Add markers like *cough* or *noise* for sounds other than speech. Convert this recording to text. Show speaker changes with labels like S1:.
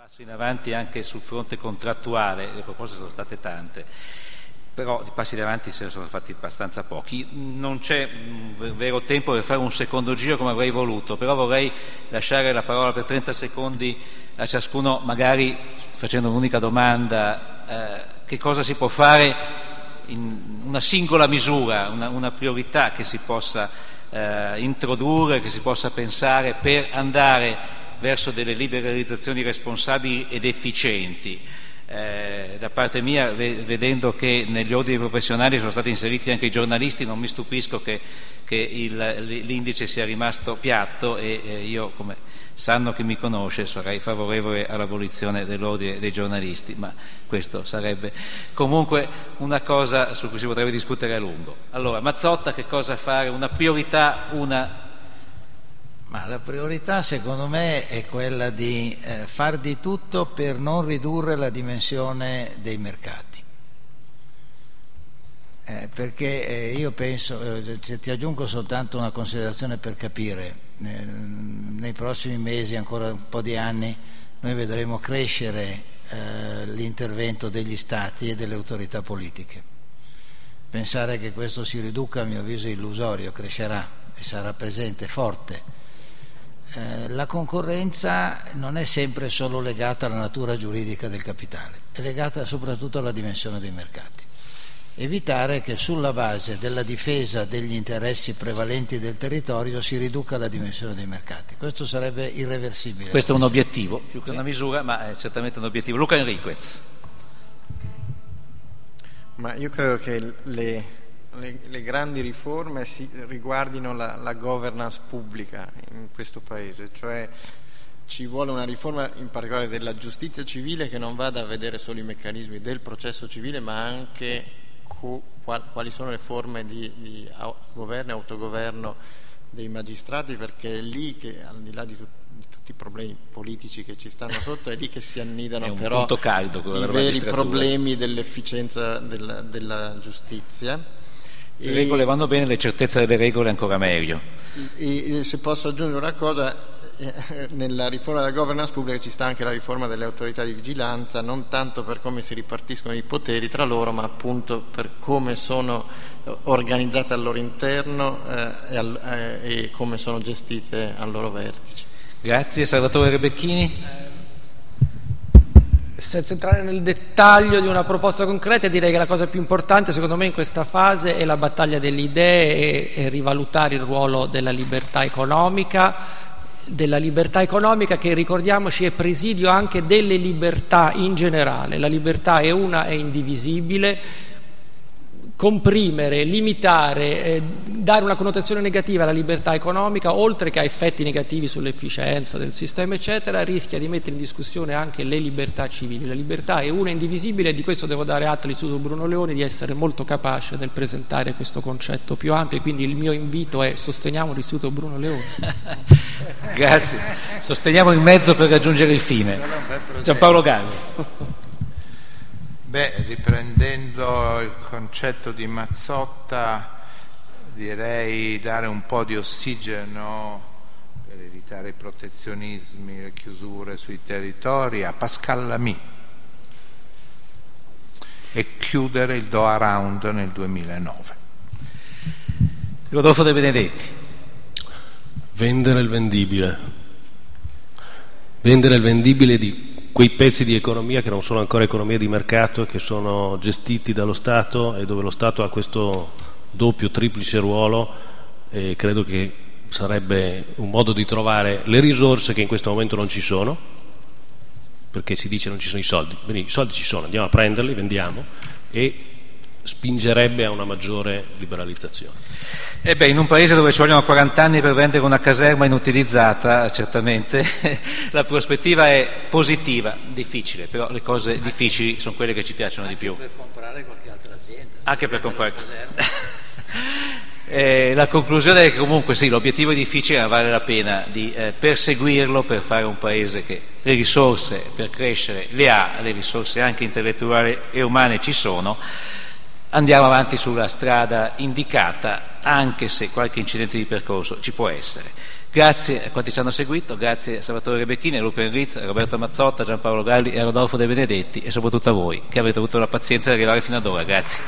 S1: passi in avanti anche sul fronte contrattuale, le proposte sono state tante, però i passi in avanti se ne sono fatti abbastanza pochi. Non c'è vero tempo per fare un secondo giro come avrei voluto, però vorrei lasciare la parola per 30 secondi a ciascuno, magari facendo un'unica domanda, eh, che cosa si può fare in una singola misura, una, una priorità che si possa eh, introdurre, che si possa pensare per andare verso delle liberalizzazioni responsabili ed efficienti. Eh, da parte mia, vedendo che negli ordini professionali sono stati inseriti anche i giornalisti, non mi stupisco che, che il, l'indice sia rimasto piatto e eh, io, come sanno chi mi conosce, sarei favorevole all'abolizione dell'ordine dei giornalisti, ma questo sarebbe comunque una cosa su cui si potrebbe discutere a lungo. Allora, Mazzotta, che cosa fare? Una priorità, una
S2: ma la priorità secondo me è quella di eh, far di tutto per non ridurre la dimensione dei mercati. Eh, perché eh, io penso, eh, ti aggiungo soltanto una considerazione per capire, nei prossimi mesi, ancora un po' di anni, noi vedremo crescere eh, l'intervento degli Stati e delle autorità politiche. Pensare che questo si riduca a mio avviso è illusorio, crescerà e sarà presente, forte eh, la concorrenza non è sempre solo legata alla natura giuridica del capitale, è legata soprattutto alla dimensione dei mercati. Evitare che sulla base della difesa degli interessi prevalenti del territorio si riduca la dimensione dei mercati. Questo sarebbe irreversibile.
S1: Questo è un obiettivo, più che sì. una misura, ma è certamente un obiettivo. Luca Enriquez.
S3: Ma io credo che le, le, le grandi riforme si, riguardino la, la, governance pubblica in questo Paese, cioè ci vuole una riforma in particolare della giustizia civile che non vada a vedere solo i meccanismi del processo civile ma anche qual, quali sono le forme di, di governo e autogoverno dei magistrati perché è lì che al di là di, di, tutti i problemi politici che ci stanno sotto è lì che si annidano però
S1: caldo,
S3: i veri problemi dell'efficienza della, della giustizia
S1: le regole vanno bene, le certezze delle regole ancora meglio.
S3: E, e se posso aggiungere una cosa, eh, nella riforma della governance pubblica ci sta anche la riforma delle autorità di vigilanza, non tanto per come si ripartiscono i poteri tra loro, ma appunto per come sono organizzate al loro interno eh, e, al, eh, e come sono gestite al loro vertice.
S1: Grazie, Salvatore Rebecchini
S4: senza entrare nel dettaglio di una proposta concreta, direi che la cosa più importante secondo me in questa fase è la battaglia delle idee e, e rivalutare il ruolo della libertà economica della libertà economica che ricordiamoci è presidio anche delle libertà in generale. La libertà è una, è indivisibile comprimere, limitare, eh, dare una connotazione negativa alla libertà economica, oltre che a effetti negativi sull'efficienza del sistema, eccetera, rischia di mettere in discussione anche le libertà civili. La libertà è una indivisibile e di questo devo dare atto all'Istituto Bruno Leoni di essere molto capace nel presentare questo concetto più ampio e quindi il mio invito è sosteniamo l'Istituto Bruno Leoni. *laughs*
S1: Grazie, sosteniamo il mezzo per raggiungere il fine. Giampaolo Gallo.
S5: Beh, riprendendo il concetto di Mazzotta, direi dare un po' di ossigeno per evitare i protezionismi, le chiusure sui territori a Pascal Lamy e chiudere il Doha Round nel 2009.
S1: Rodolfo De Benedetti.
S6: Vendere il vendibile. Vendere il vendibile di quei pezzi di economia che non sono ancora economie di mercato e che sono gestiti dallo Stato e dove lo Stato ha questo doppio, triplice ruolo e credo che sarebbe un modo di trovare le risorse che in questo momento non ci sono perché si dice non ci sono i soldi, Quindi, i soldi ci sono, andiamo a prenderli, vendiamo e spingerebbe a una maggiore liberalizzazione.
S1: Eh beh, in un paese dove ci vogliono 40 anni per vendere una caserma inutilizzata, certamente *laughs* la prospettiva è positiva, difficile, però le cose difficili sono quelle che ci piacciono
S2: Anche
S1: di più.
S2: per comprare qualche altra azienda.
S1: Anche per comprare. *laughs* eh, la conclusione è che comunque sì, l'obiettivo è difficile, ma vale la pena di eh, perseguirlo per fare un paese che le risorse per crescere le ha, le risorse anche intellettuali e umane ci sono andiamo avanti sulla strada indicata, anche se qualche incidente di percorso ci può essere. Grazie a quanti ci hanno seguito, grazie a Salvatore Rebecchini, a Luca Enriz, a Roberto Mazzotta, a Giampaolo Galli e a Rodolfo De Benedetti e soprattutto a voi che avete avuto la pazienza di arrivare fino ad ora. Grazie.